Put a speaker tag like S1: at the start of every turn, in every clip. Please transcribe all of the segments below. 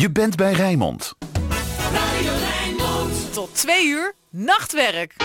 S1: Je bent bij Rijnmond.
S2: Radio.
S3: Tot twee uur nachtwerk.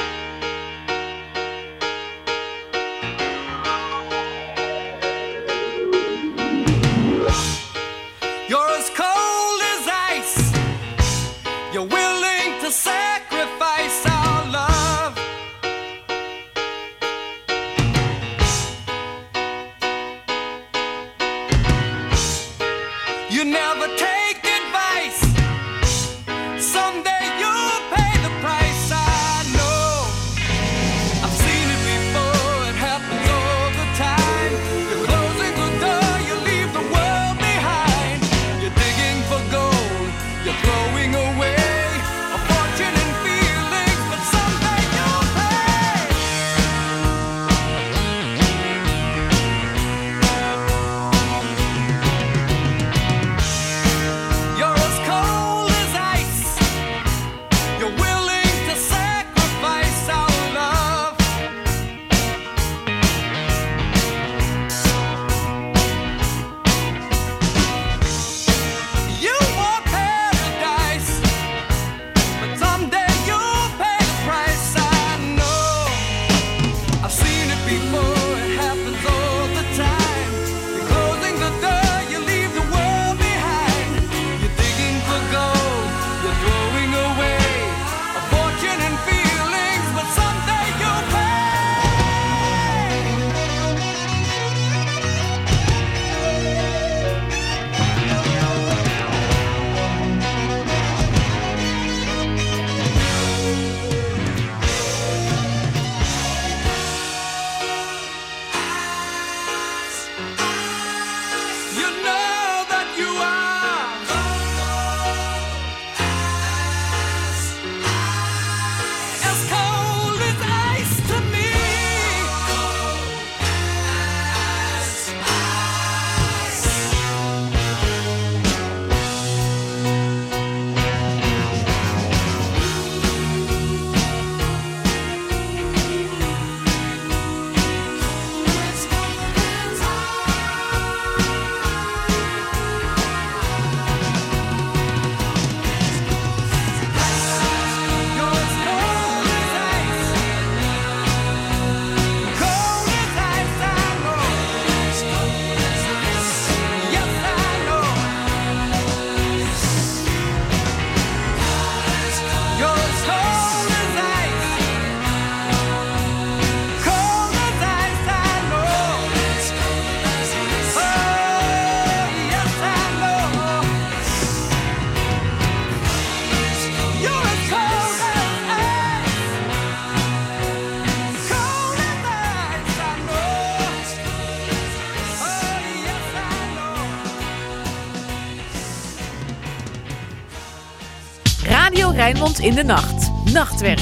S3: In de nacht. Nachtwerk.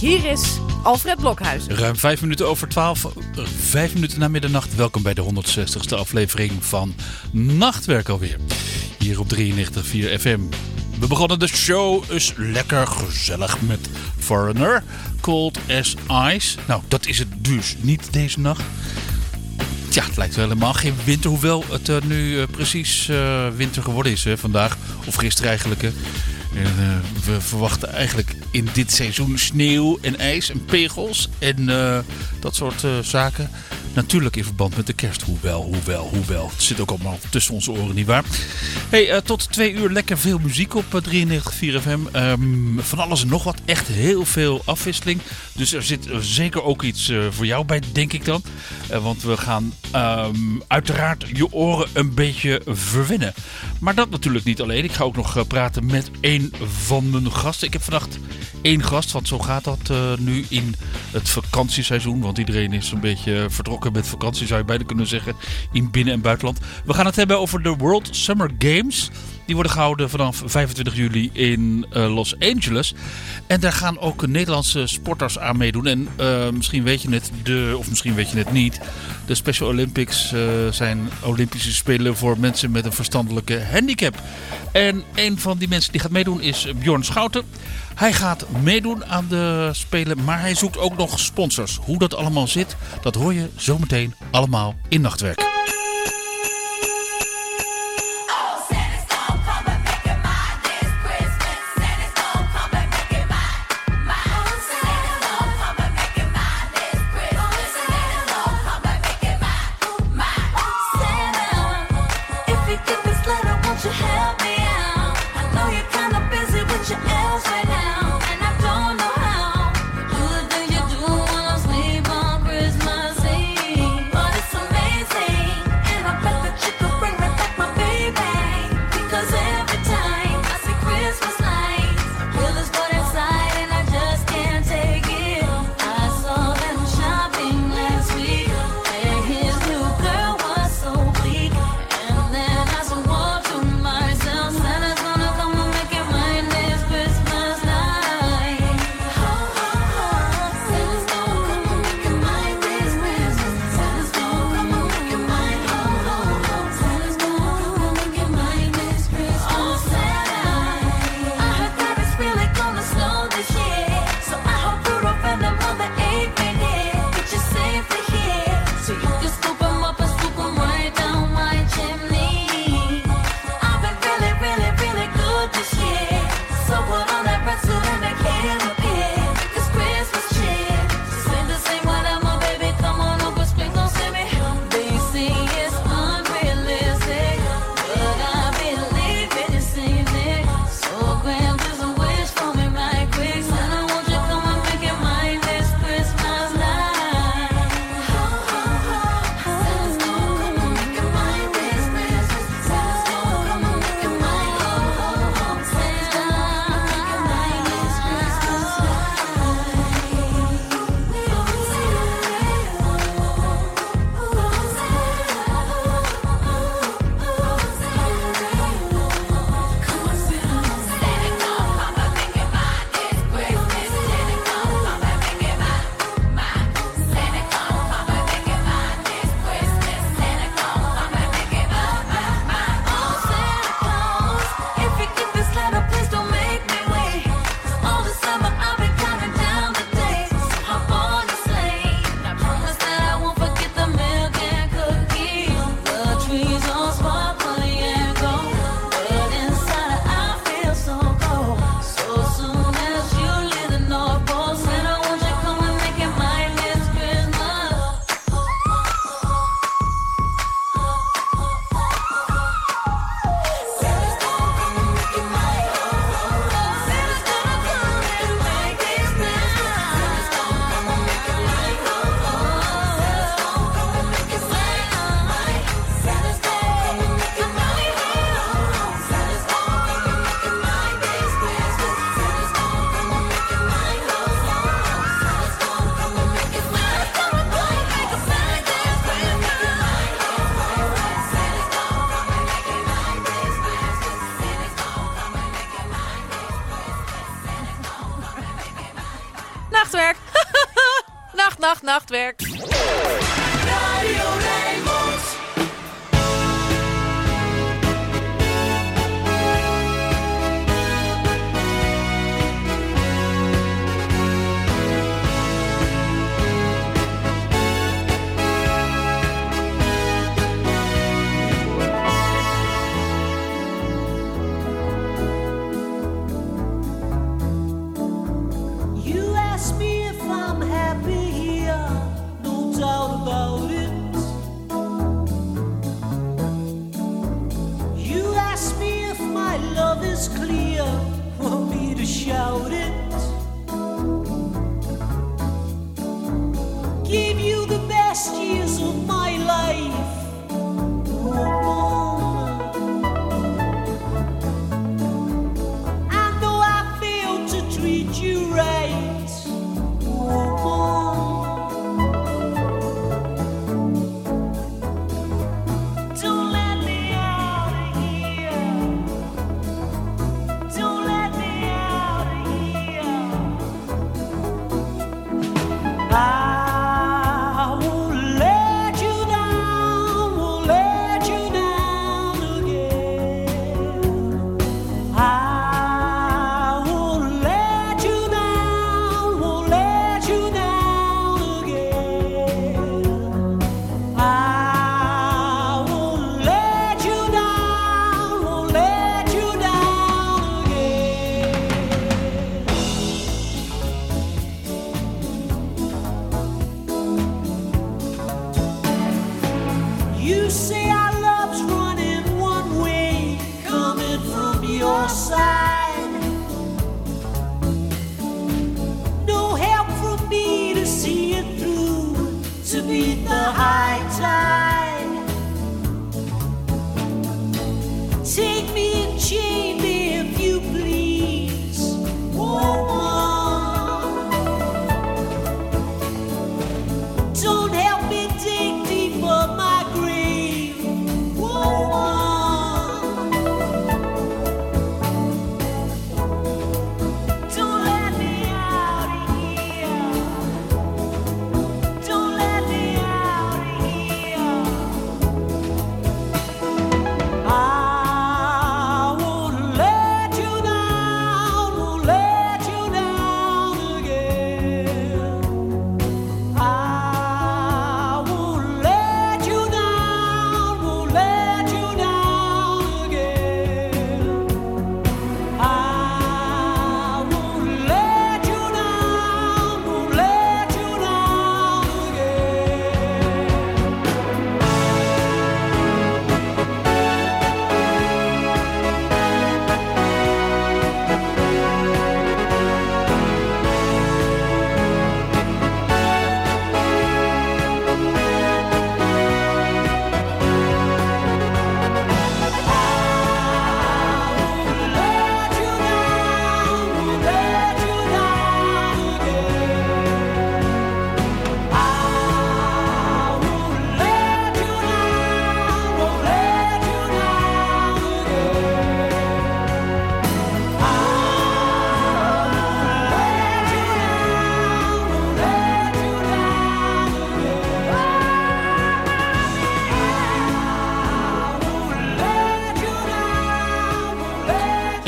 S3: Hier is Alfred Blokhuis.
S4: Ruim vijf minuten over twaalf, eh, vijf minuten na middernacht. Welkom bij de 160ste aflevering van Nachtwerk alweer. Hier op 93.4 FM. We begonnen de show eens lekker gezellig met Foreigner, Cold as Ice. Nou, dat is het dus niet deze nacht. Tja, het lijkt wel helemaal geen winter, hoewel het er nu eh, precies eh, winter geworden is hè, vandaag. Of gisteren eigenlijk. Eh, we verwachten eigenlijk in dit seizoen sneeuw en ijs en pegels en eh, dat soort eh, zaken. Natuurlijk in verband met de kerst. Hoewel, hoewel, hoewel. Het zit ook allemaal tussen onze oren, nietwaar? Hey, eh, tot twee uur lekker veel muziek op eh, 93.4 FM. Ehm, van alles en nog wat. Echt heel veel afwisseling. Dus er zit eh, zeker ook iets eh, voor jou bij, denk ik dan. Eh, want we gaan ehm, uiteraard je oren een beetje verwennen. Maar dat natuurlijk niet alleen. Ik ga ook nog eh, praten met een van mijn gasten. Ik heb vannacht één gast, want zo gaat dat eh, nu in het vakantieseizoen. Want iedereen is een beetje met vakantie, zou je bijna kunnen zeggen. In binnen- en buitenland. We gaan het hebben over de World Summer Games. Die worden gehouden vanaf 25 juli in eh, Los Angeles. En daar gaan ook Nederlandse sporters aan meedoen. En eh, misschien weet je het, de, of misschien weet je het niet. De Special Olympics eh, zijn Olympische Spelen voor mensen met een verstandelijke handicap. En een van die mensen die gaat meedoen is Bjorn Schouten. Hij gaat meedoen aan de Spelen, maar hij zoekt ook nog sponsors. Hoe dat allemaal zit, dat hoor je zometeen allemaal in Nachtwerk.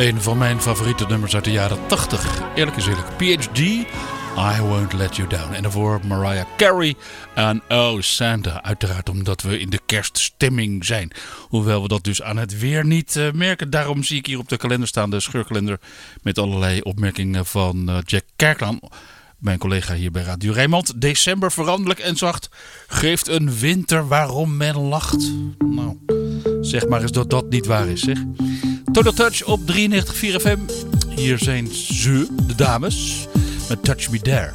S4: Een van mijn favoriete nummers uit de jaren 80. Eerlijk is eerlijk. PhD, I Won't Let You Down. En daarvoor Mariah Carey en Oh Santa. Uiteraard omdat we in de kerststemming zijn. Hoewel we dat dus aan het weer niet eh, merken. Daarom zie ik hier op de kalender staan, de scheurkalender... met allerlei opmerkingen van eh, Jack Kerklaan mijn collega hier bij Radio Rijnmond. December veranderlijk en zacht geeft een winter waarom men lacht. Nou, zeg maar eens dat dat niet waar is, zeg. Total Touch op 93.4 FM. Hier zijn ze, de dames, met Touch Me There.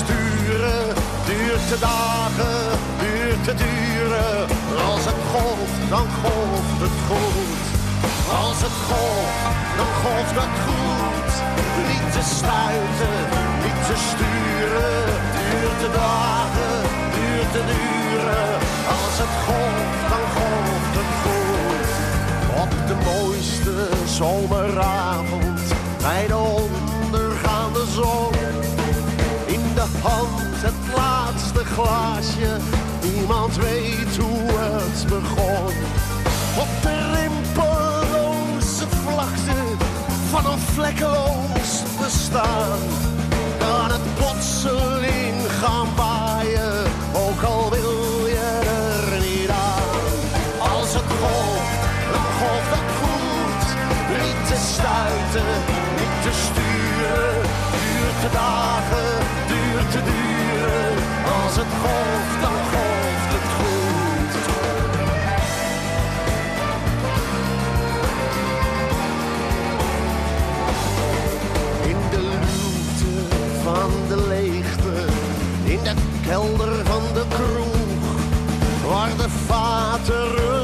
S5: Sturen. Duurt te dagen, duurt te duren. Als het golft, dan golft het goed. Als het golft, dan golft het goed. Niet te stuiten, niet te sturen. Duurt te dagen, duurt te duren. Als het golft, dan golft het goed. Op de mooiste zomeravond bij de ondergaande zon. De hand het laatste glaasje, niemand weet hoe het begon. Op de rimpelloze vlakte van een vlekkeloos bestaan. Kan het plotseling gaan waaien, ook al wil je er niet aan. Als het golft, dan golft het goed. Niet te stuiten, niet te sturen. Duurt te dagen, de vaten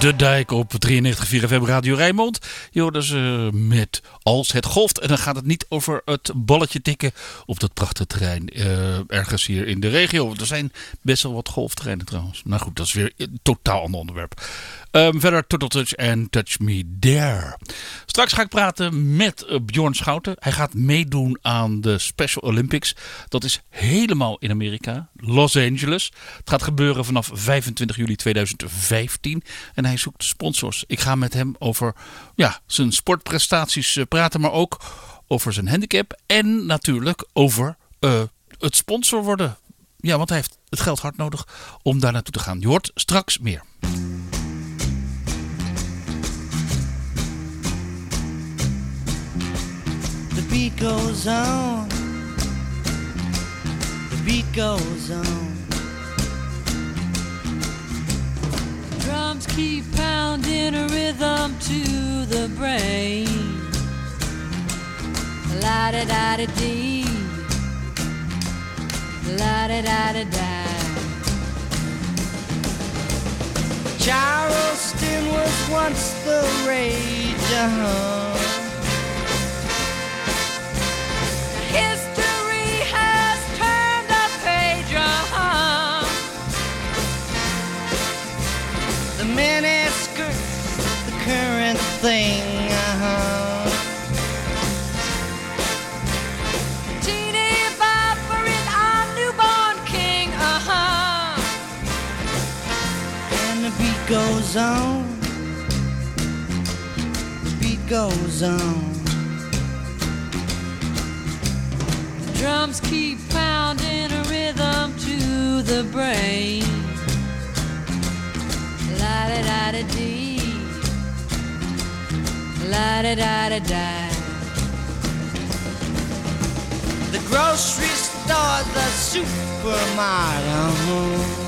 S5: De
S4: Dijk op 93.4 FM Radio Rijnmond. Je hoort dus eh, met Als het golft. En dan gaat het niet over het balletje tikken op dat prachtige terrein eh, ergens hier in de regio. Er zijn best wel wat golfterreinen trouwens. Nou goed, dat is weer een totaal ander onderwerp. Ehm, verder Turtle Touch en Touch Me There. Straks ga ik praten met eh, Bjorn Schouten. Hij gaat meedoen aan de Special Olympics. Dat is helemaal in Amerika, Los Angeles. Het gaat gebeuren vanaf 25 juli 2015. En hij zoekt sponsors. Ik ga met hem over ja, zijn sportprestaties eh, praten, maar ook over zijn handicap. En natuurlijk over eh, het sponsor worden. Ja, want hij heeft het geld hard nodig om daar naartoe te gaan. Je hoort straks meer.
S1: Beat goes on. The beat goes on. Drums keep pounding a rhythm to the brain. La da da da dee. La da da da da. Charleston was once the rage. Uh-huh. History has turned a page on. The mini skirt's the current thing. Uh-huh. Is our newborn king. Uh-huh. And the beat goes on. The beat goes on.
S6: Drums keep pounding a rhythm to the brain. La da da da dee. La da da da da.
S1: The grocery store, the supermarket.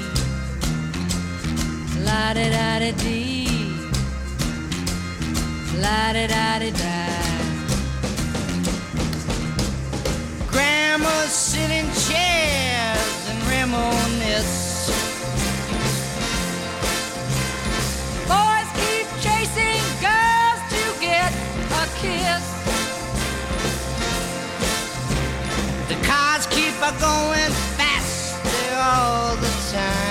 S6: La da da da dee. La da da da da.
S1: Grandmas sit in chairs and reminisce.
S6: Boys keep chasing girls to get a kiss.
S1: The cars keep a going faster all the time.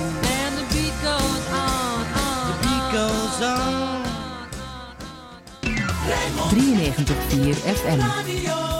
S3: 93.4 FM.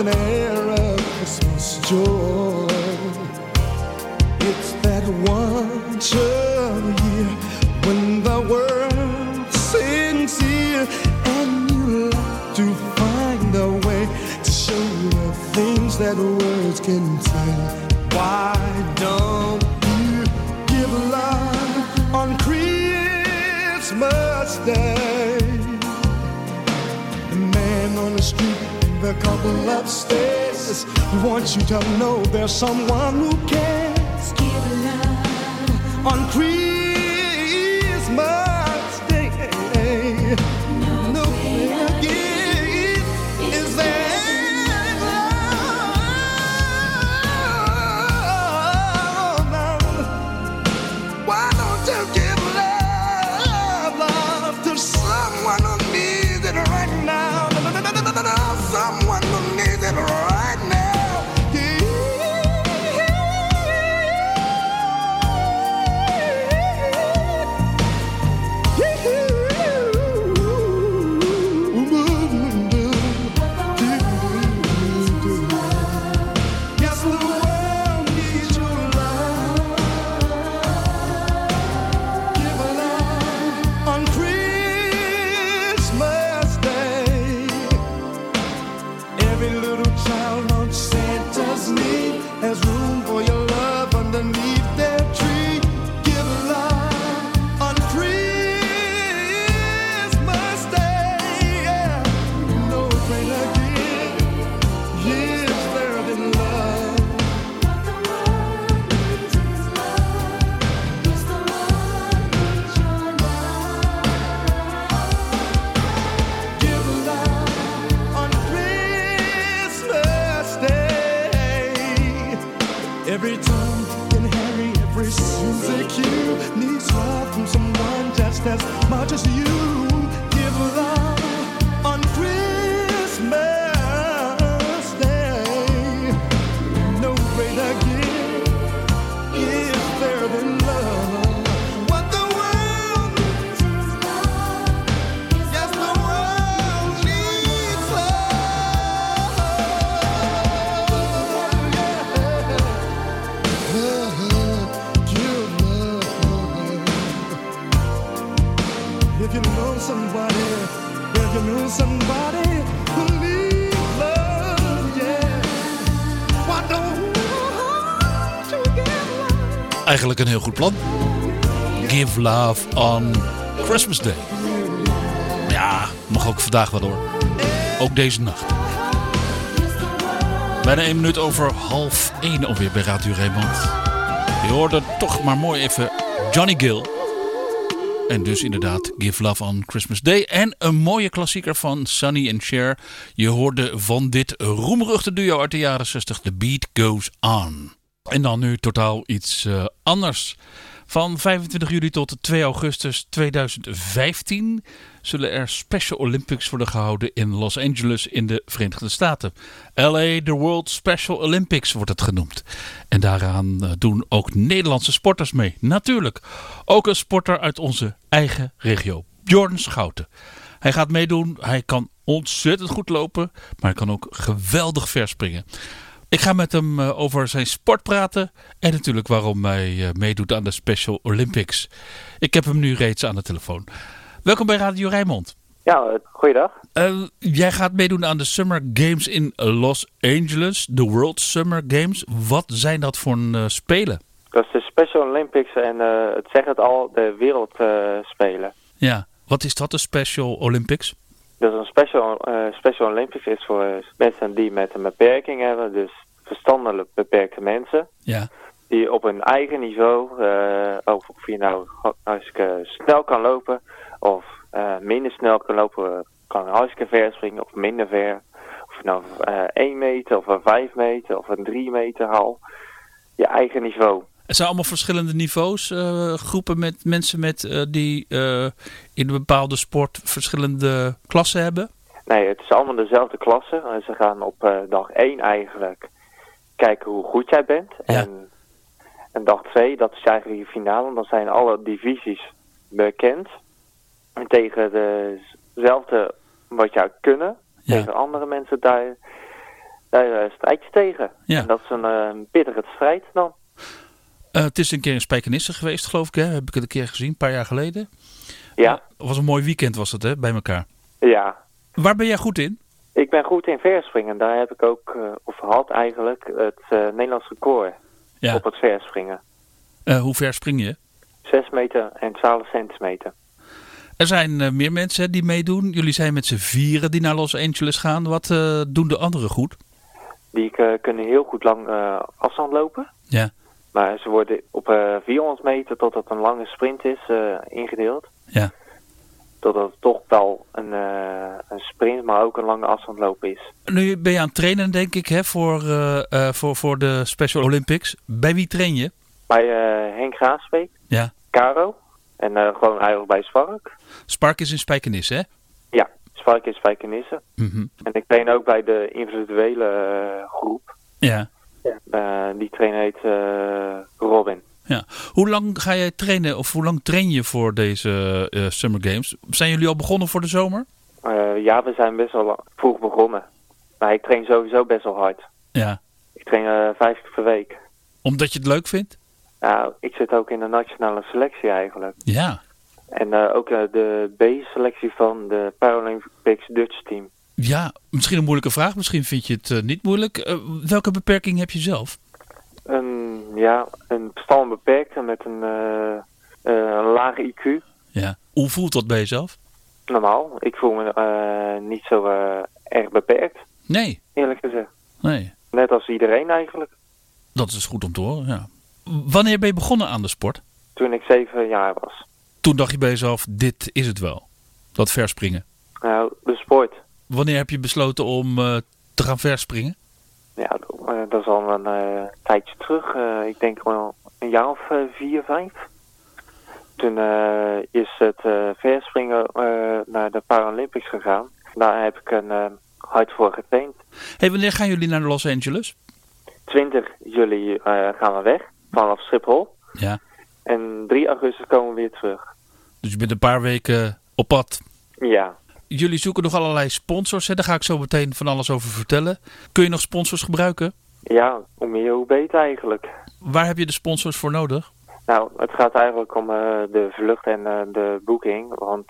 S7: An air of Christmas joy. It's that once a year when the world's sincere and you like to find a way to show the things that words can say. Why don't you give love on Christmas Day? The man on the street, the couple upstairs wants you to know there's someone who cares. Give love on
S4: een heel goed plan. Give love on Christmas Day. Ja, mag ook vandaag wel hoor. Ook deze nacht. Bijna één minuut over half één alweer bij Radio Rijnmond. Je hoorde toch maar mooi even Johnny Gill. En dus inderdaad Give Love on Christmas Day. En een mooie klassieker van Sonny en Cher. Je hoorde van dit roemruchte duo uit de jaren 60. The Beat Goes On. En dan nu totaal iets eh, anders. Van 25 juli tot 2 augustus 2015 zullen er Special Olympics worden gehouden in Los Angeles in de Verenigde Staten. LA, de World Special Olympics wordt het genoemd. En daaraan eh, doen ook Nederlandse sporters mee. Natuurlijk. Ook een sporter uit onze eigen regio. Bjorn Schouten. Hij gaat meedoen. Hij kan ontzettend goed lopen. Maar hij kan ook geweldig verspringen. Ik ga met hem eh, over zijn sport praten. En natuurlijk waarom hij eh, meedoet aan de Special Olympics. Ik heb hem nu reeds aan de telefoon. Welkom bij Radio Rijnmond.
S8: Ja, goeiedag.
S4: Eh, jij gaat meedoen aan de Summer Games in Los Angeles. De World Summer Games. Wat zijn dat voor een, spelen?
S8: Dat is de Special Olympics en het zegt het al, de wereldspelen.
S4: Ja. Wat is dat, de Special Olympics?
S8: Dus een Special, eh, Special Olympics is voor eh, mensen die met een beperking hebben, dus verstandelijk beperkte mensen.
S4: Ja.
S8: Die op hun eigen niveau, eh, of of je nou hartstikke snel kan lopen of minder snel kan lopen, kan hartstikke ver springen of minder ver. Of je nou eh 1 meter of een 5 meter of een 3 meter hal. Je eigen niveau.
S4: Het zijn allemaal verschillende niveaus. eh, groepen met mensen met, eh, die eh, in een bepaalde sport verschillende klassen hebben.
S8: Nee, het is allemaal dezelfde klasse. Ze gaan op dag 1 eigenlijk kijken hoe goed jij bent. En, en dag 2, dat is eigenlijk je finale. Dan zijn alle divisies bekend. En tegen dezelfde wat jou kunnen,
S4: Ja.
S8: tegen andere mensen, daar, daar strijd je tegen.
S4: Ja.
S8: En dat is een eh, bittere strijd dan.
S4: Eh, het is een keer in Spijkenisse geweest, geloof ik. Hè? Heb ik het een keer gezien, een paar jaar geleden.
S8: Ja,
S4: Het was een mooi weekend was het, hè, bij elkaar.
S8: ja.
S4: Waar ben jij goed in?
S8: Ik ben goed in verspringen. Daar heb ik ook, eh, of had eigenlijk, het eh, Nederlands record
S4: Ja.
S8: op het verspringen.
S4: Hoe ver spring je?
S8: 6 meter en 12 centimeter.
S4: Er zijn meer mensen die meedoen. Jullie zijn met z'n vieren die naar Los Angeles gaan. Wat doen de anderen goed?
S8: Die kunnen heel goed lang afstand lopen.
S4: Ja.
S8: Maar ze worden op eh 400 meter, totdat het een lange sprint is, eh, ingedeeld.
S4: Ja.
S8: Totdat het toch wel een, eh, een sprint, maar ook een lange afstand lopen is.
S4: Nu ben je aan het trainen, denk ik, hè, voor, voor, voor de Special Olympics. Bij wie train je?
S8: Bij Henk Graafspeek,
S4: Ja.
S8: Caro. En gewoon eigenlijk bij Spark.
S4: Spark is in Spijkenisse, hè?
S8: Ja, Spark is bij Kenisse.
S4: Mhm.
S8: En ik train ook bij de individuele groep.
S4: Ja.
S8: Eh, die trainer heet eh, Robin.
S4: ja. Hoe lang ga jij trainen, of hoe lang train je voor deze eh, Summer Games? Zijn jullie al begonnen voor de zomer?
S8: Eh, ja, we zijn best wel vroeg begonnen. Maar ik train sowieso best wel hard.
S4: Ja.
S8: Ik train eh, vijf keer per week.
S4: Omdat je het leuk vindt?
S8: Nou, ik zit ook in de nationale selectie eigenlijk.
S4: Ja.
S8: En eh, ook eh, de B-selectie van de Paralympics Dutch team.
S4: Ja, misschien een moeilijke vraag. Misschien vind je het eh, niet moeilijk. Eh, welke beperking heb je zelf?
S8: Een, ja, een verstand beperkte met een, eh, een lage IQ.
S4: Ja. Hoe voelt dat bij jezelf?
S8: Normaal. Ik voel me niet zo erg beperkt,
S4: Nee.
S8: eerlijk gezegd.
S4: Nee.
S8: Net als iedereen eigenlijk.
S4: Dat is goed om te horen, ja. Wanneer ben je begonnen aan de sport?
S8: Toen ik zeven jaar was.
S4: Toen dacht je bij jezelf, dit is het wel. Dat verspringen.
S8: Nou, de sport.
S4: Wanneer heb je besloten om eh, te gaan verspringen?
S8: Ja, eh, dat is al een eh, tijdje terug. Eh, ik denk wel een jaar of eh, vier, vijf. Toen eh, is het eh verspringen eh, naar de Paralympics gegaan. Daar heb ik een eh, hard voor getraind.
S4: Hey, wanneer gaan jullie naar Los Angeles?
S8: 20 juli eh, gaan we weg vanaf Schiphol.
S4: Ja.
S8: En 3 augustus komen we weer terug.
S4: Dus je bent een paar weken op pad.
S8: Ja.
S4: Jullie zoeken nog allerlei sponsors. Hè? Daar ga ik zo meteen van alles over vertellen. Kun je nog sponsors gebruiken?
S8: Ja, hoe meer hoe beter eigenlijk.
S4: Waar heb je de sponsors voor nodig?
S8: Nou, het gaat eigenlijk om eh, de vlucht en eh, de boeking. Want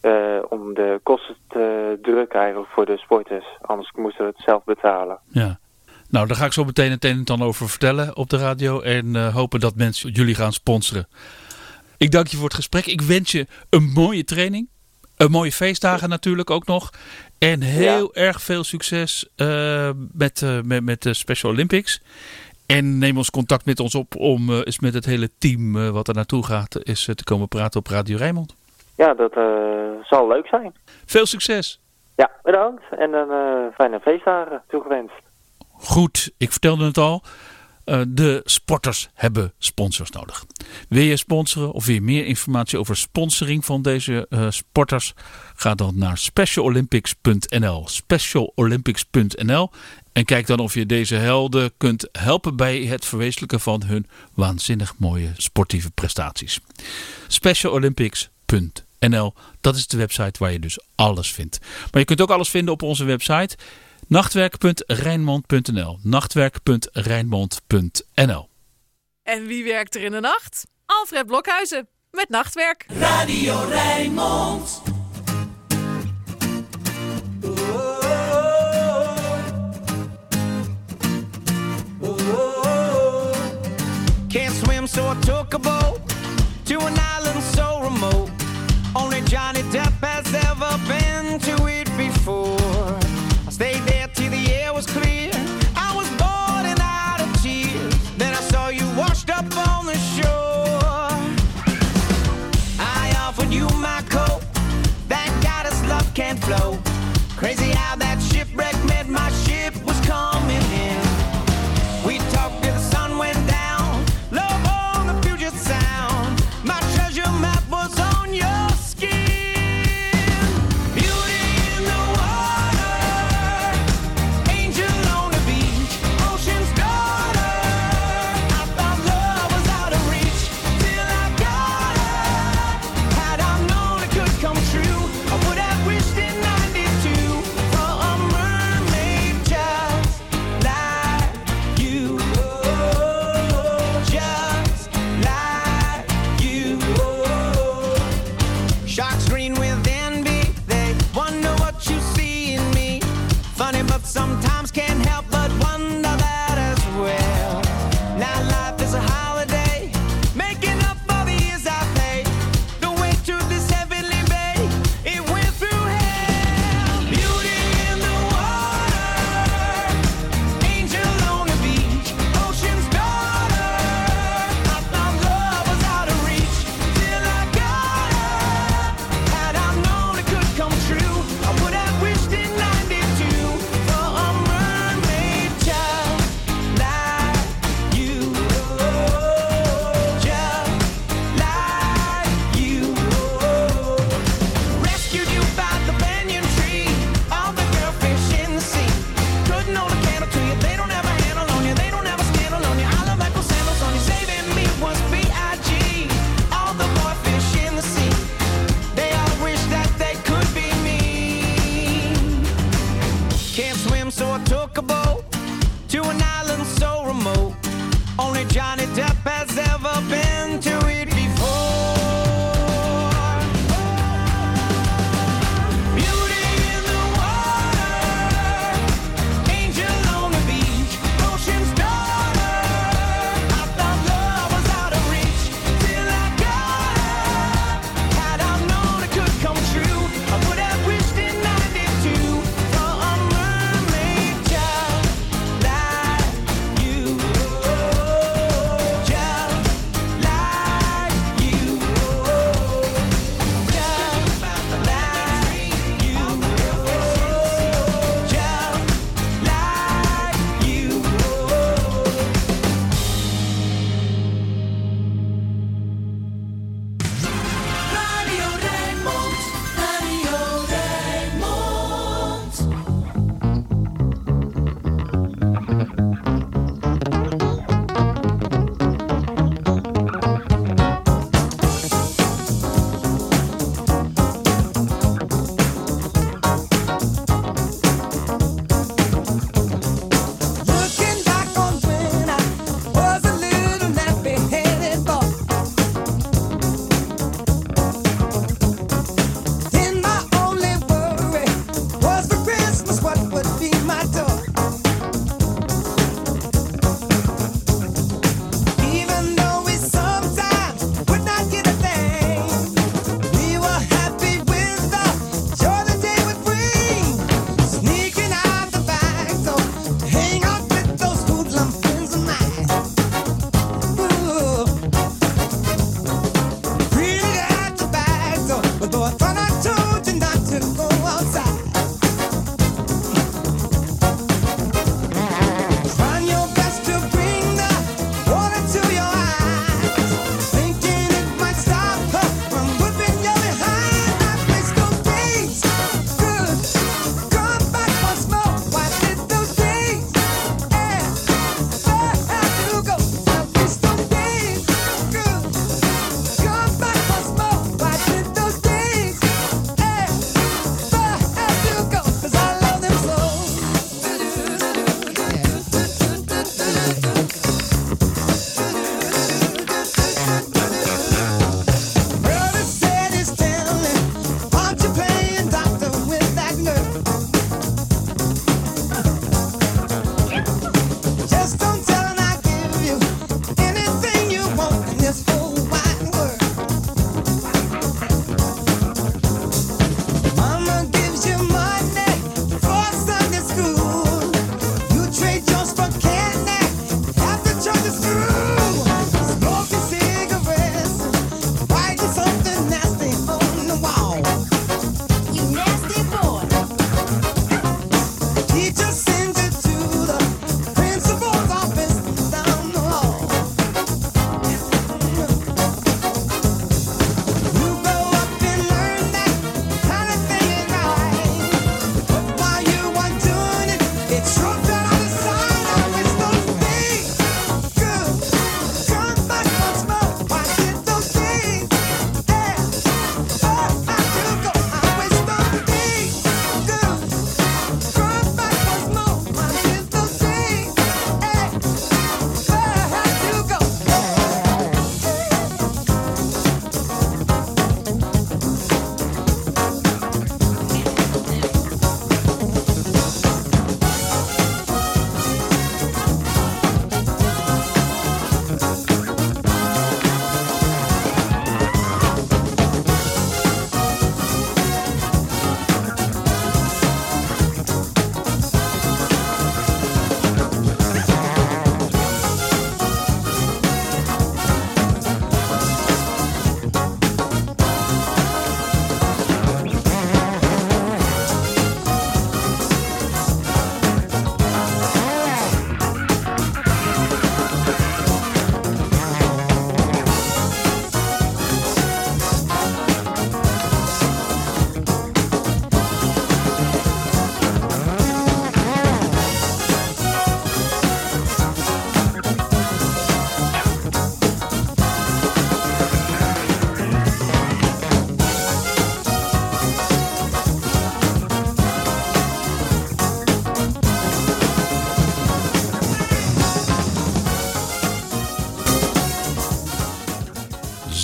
S8: eh, om de kosten te drukken eigenlijk voor de sporters. Anders moesten we het zelf betalen.
S4: Ja. Nou, daar ga ik zo meteen het een en ander over vertellen op de radio. En hopen dat mensen jullie gaan sponsoren. Ik dank je voor het gesprek. Ik wens je een mooie training. Een mooie feestdagen natuurlijk ook nog. En heel erg veel succes eh, met, eh, met, met de Special Olympics. En neem ons contact met ons op om eh, eens met het hele team wat er naartoe gaat... is te komen praten op Radio Rijnmond.
S8: Ja, dat zal leuk zijn.
S4: Veel succes!
S8: Ja, bedankt. En eh, fijne feestdagen toegewenst.
S4: Goed, ik vertelde het al. Eh, de sporters hebben sponsors nodig. Wil je sponsoren of wil je meer informatie over sponsoring van deze eh, sporters? Ga dan naar specialolympics.nl. Specialolympics.nl en kijk dan of je deze helden kunt helpen bij het verwezenlijken van hun waanzinnig mooie sportieve prestaties. Specialolympics.nl, dat is de website waar je dus alles vindt. Maar je kunt ook alles vinden op onze website nachtwerk.rijnmond.nl. Nachtwerk.rijnmond.nl.
S9: En wie werkt er in de nacht? Alfred Blokhuizen met Nachtwerk.
S10: Radio Rijnmond.
S2: Can't swim, so I took a boat to an island so remote. Only Johnny Depp has ever been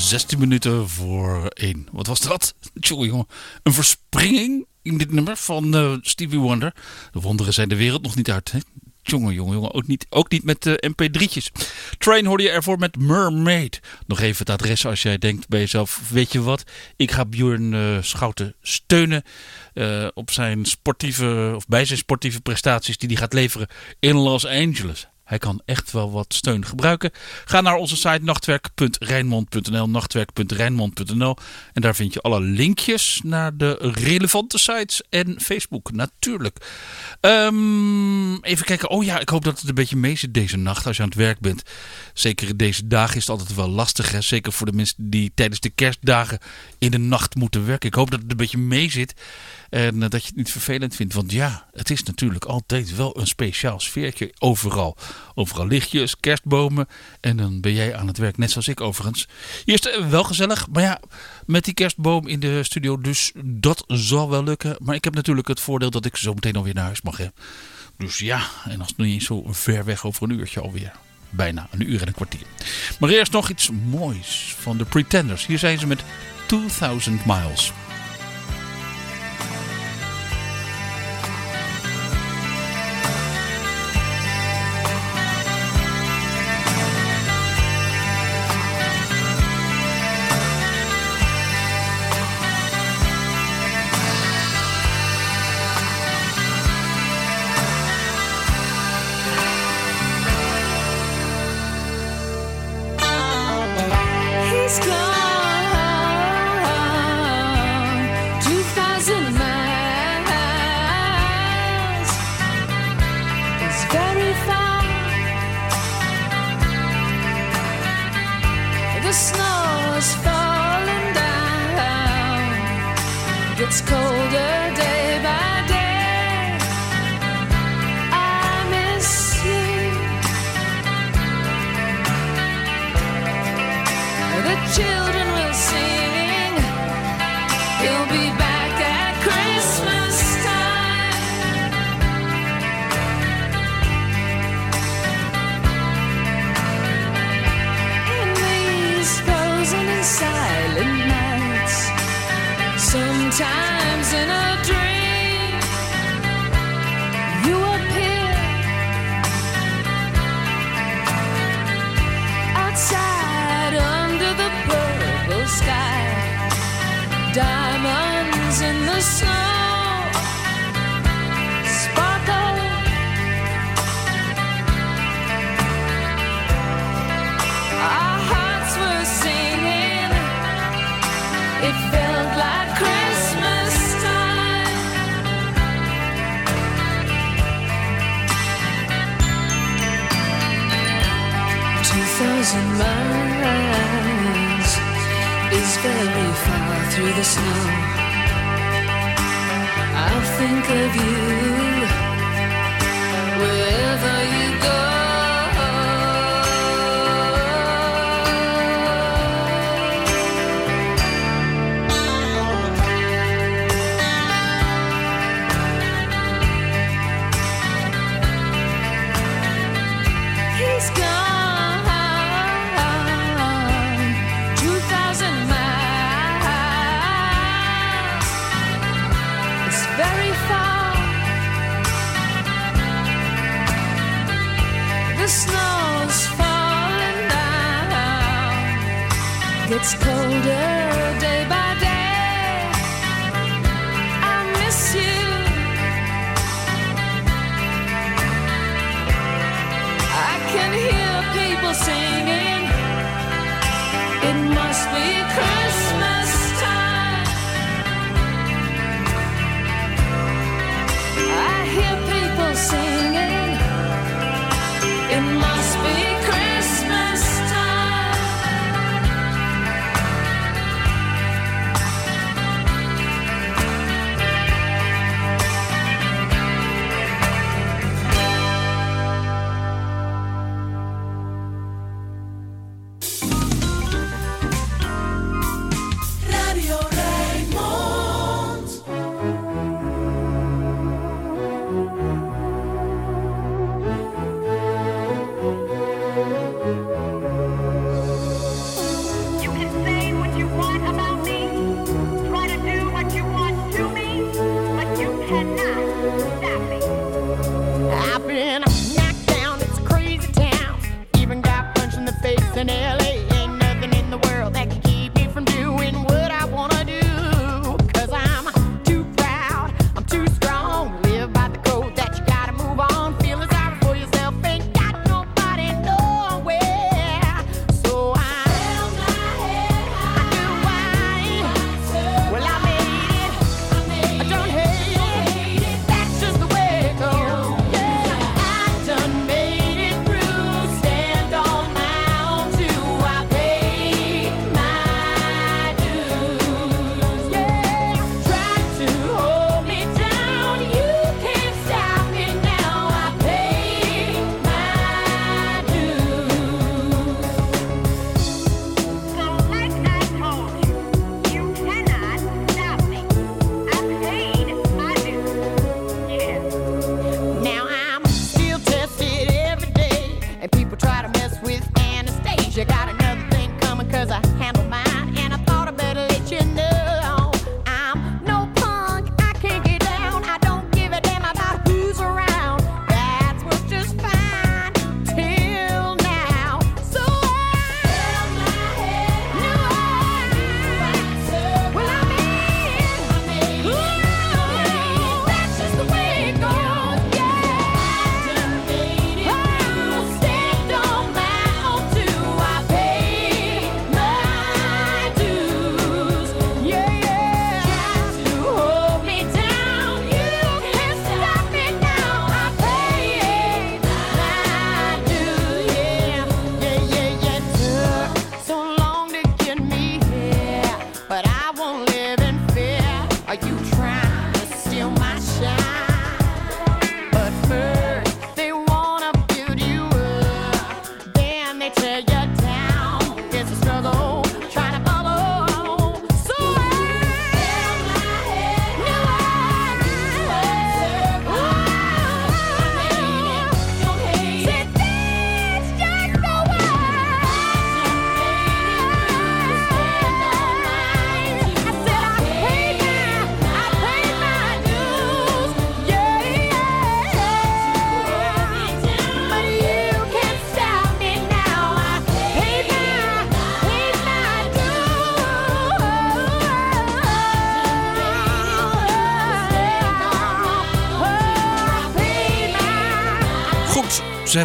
S6: 16 minuten voor 1. Wat was dat? Tjonge jongen. Een verspringing in dit nummer van eh, Stevie Wonder. De wonderen zijn de wereld nog niet uit. Hè? Jongen, jongen, jongen. Ook niet, ook niet met de mp3'tjes. Train hoorde je ervoor met Mermaid. Nog even het adres als jij denkt bij jezelf. Weet je wat? Ik ga Björn eh, Schouten steunen. eh, op zijn sportieve, of bij zijn sportieve prestaties die hij gaat leveren in Los Angeles. Hij kan echt wel wat steun gebruiken. Ga naar onze site nachtwerk.rijnmond.nl nachtwerk.rijnmond.nl En daar vind je alle linkjes naar de relevante sites en Facebook natuurlijk. Ehm, even kijken. Oh ja, ik hoop dat het een beetje mee zit deze nacht als je aan het werk bent. Zeker deze dagen is het altijd wel lastig. Zeker voor de mensen die tijdens de kerstdagen in de nacht moeten werken. Ik hoop dat het een beetje mee zit. En eh, dat je het niet vervelend vindt. Want ja, het is natuurlijk altijd wel een speciaal sfeertje overal. Overal lichtjes, kerstbomen. En dan ben jij aan het werk, net zoals ik overigens. Hier is eh, wel gezellig. Maar ja, met die kerstboom in de studio. Dus dat zal wel lukken. Maar ik heb natuurlijk het voordeel dat ik zo meteen alweer naar huis mag. Dus ja, en als het niet eens zo ver weg over een uurtje alweer. Bijna een uur en een kwartier. Maar eerst nog iets moois van de Pretenders. Hier zijn ze met 2000 Miles.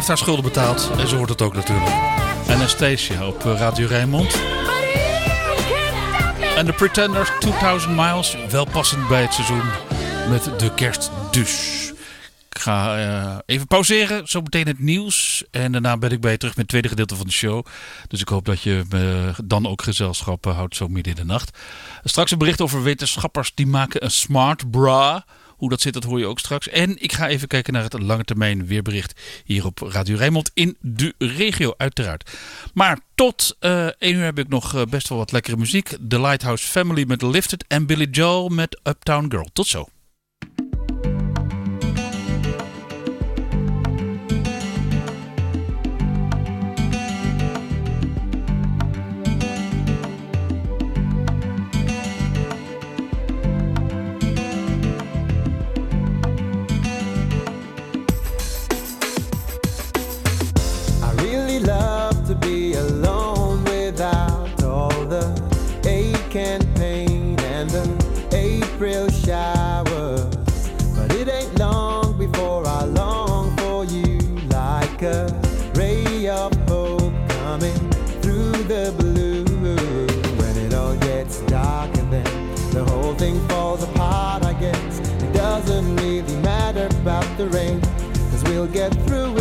S4: Heeft haar schulden betaald en ze hoort het ook natuurlijk. Anastasia op eh, Radio Rijnmond. En de Pretenders 2000 Miles, wel passend bij het seizoen met de kerst dus. Ik ga eh, even pauzeren, zo meteen het nieuws. En daarna ben ik bij je terug met het tweede gedeelte van de show. Dus ik hoop dat je me dan ook gezelschap eh, houdt zo midden in de nacht. Straks een bericht over wetenschappers die maken een smart bra. Hoe dat zit, dat hoor je ook straks. En ik ga even kijken naar het lange termijn weerbericht hier op Radio Rijnmond in de regio uiteraard. Maar tot eh 1 uur heb ik nog eh, best wel wat lekkere muziek. The Lighthouse Family met Lifted en Billy Joel met Uptown Girl. Tot zo.
S11: Showers. But it ain't long before I long for you like a ray of hope coming through the blue. When it all gets dark and then the whole thing falls apart, I guess it doesn't really matter about the rain. Cause we'll get through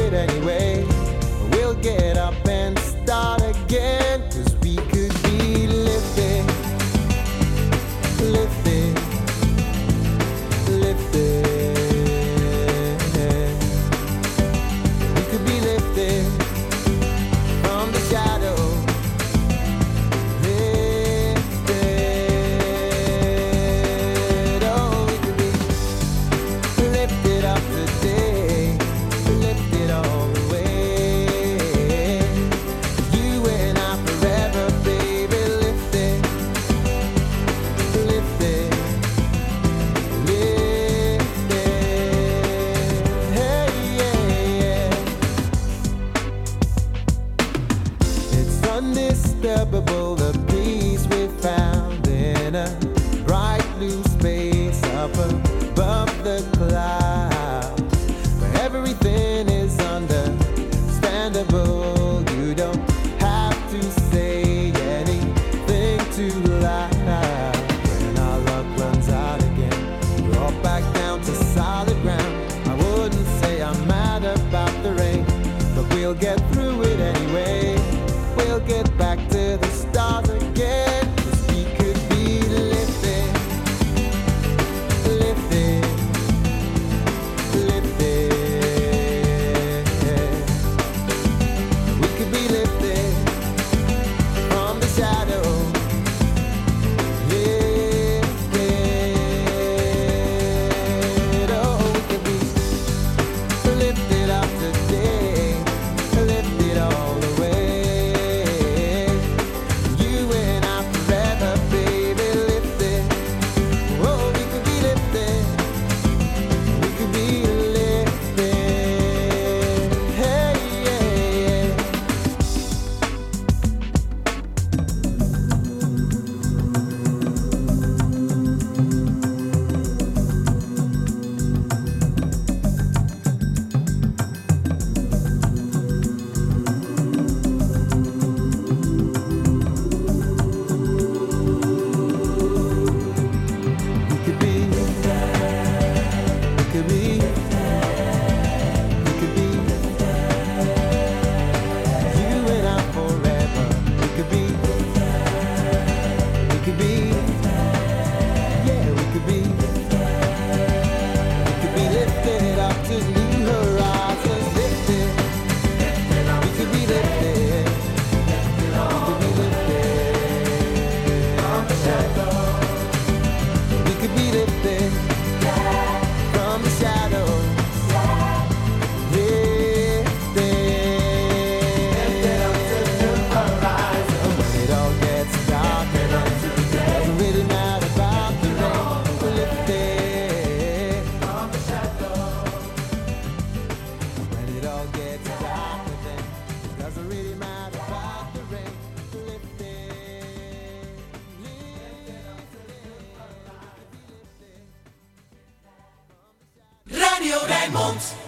S2: Radio Rijnmond.